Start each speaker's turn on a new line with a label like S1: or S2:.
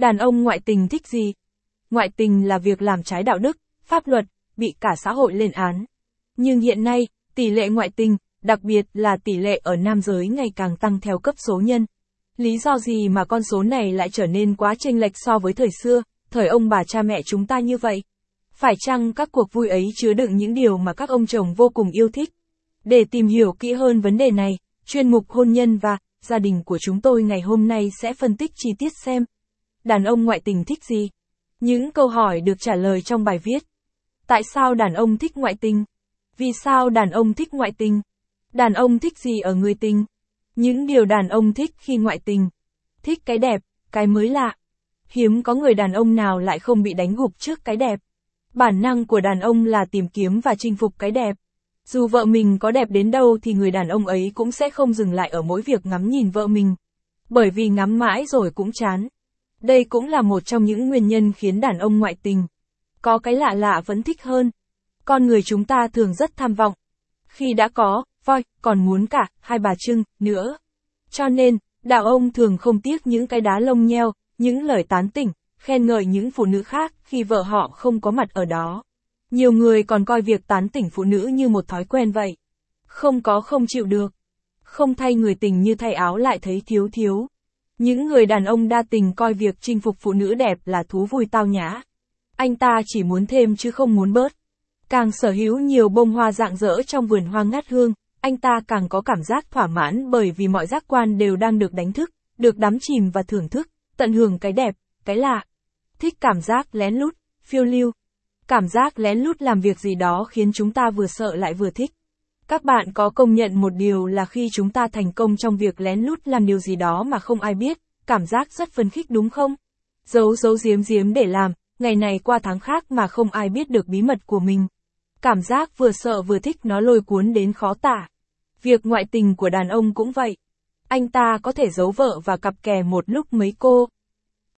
S1: Đàn ông ngoại tình thích gì? Ngoại tình là việc làm trái đạo đức, pháp luật, bị cả xã hội lên án. Nhưng hiện nay, tỷ lệ ngoại tình, đặc biệt là tỷ lệ ở nam giới ngày càng tăng theo cấp số nhân. Lý do gì mà con số này lại trở nên quá chênh lệch so với thời xưa, thời ông bà cha mẹ chúng ta như vậy? Phải chăng các cuộc vui ấy chứa đựng những điều mà các ông chồng vô cùng yêu thích? Để tìm hiểu kỹ hơn vấn đề này, chuyên mục hôn nhân và gia đình của chúng tôi ngày hôm nay sẽ phân tích chi tiết xem. Đàn ông ngoại tình thích gì? Những câu hỏi được trả lời trong bài viết. Tại sao đàn ông thích ngoại tình? Vì sao đàn ông thích ngoại tình? Đàn ông thích gì ở người tình? Những điều đàn ông thích khi ngoại tình. Thích cái đẹp, cái mới lạ. Hiếm có người đàn ông nào lại không bị đánh gục trước cái đẹp. Bản năng của đàn ông là tìm kiếm và chinh phục cái đẹp. Dù vợ mình có đẹp đến đâu thì người đàn ông ấy cũng sẽ không dừng lại ở mỗi việc ngắm nhìn vợ mình. Bởi vì ngắm mãi rồi cũng chán. Đây cũng là một trong những nguyên nhân khiến đàn ông ngoại tình. Có cái lạ lạ vẫn thích hơn. Con người chúng ta thường rất tham vọng. Khi đã có, voi, còn muốn cả, hai bà trưng, nữa. Cho nên, đàn ông thường không tiếc những cái đá lông nheo, những lời tán tỉnh, khen ngợi những phụ nữ khác khi vợ họ không có mặt ở đó. Nhiều người còn coi việc tán tỉnh phụ nữ như một thói quen vậy. Không có không chịu được. Không thay người tình như thay áo lại thấy thiếu thiếu. Những người đàn ông đa tình coi việc chinh phục phụ nữ đẹp là thú vui tao nhã. Anh ta chỉ muốn thêm chứ không muốn bớt. Càng sở hữu nhiều bông hoa rạng rỡ trong vườn hoa ngát hương, anh ta càng có cảm giác thỏa mãn bởi vì mọi giác quan đều đang được đánh thức, được đắm chìm và thưởng thức, tận hưởng cái đẹp, cái lạ. Thích cảm giác lén lút, phiêu lưu. Cảm giác lén lút làm việc gì đó khiến chúng ta vừa sợ lại vừa thích. Các bạn có công nhận một điều là khi chúng ta thành công trong việc lén lút làm điều gì đó mà không ai biết, cảm giác rất phấn khích đúng không? Giấu giấu giếm giếm để làm, ngày này qua tháng khác mà không ai biết được bí mật của mình. Cảm giác vừa sợ vừa thích nó lôi cuốn đến khó tả. Việc ngoại tình của đàn ông cũng vậy. Anh ta có thể giấu vợ và cặp kè một lúc mấy cô,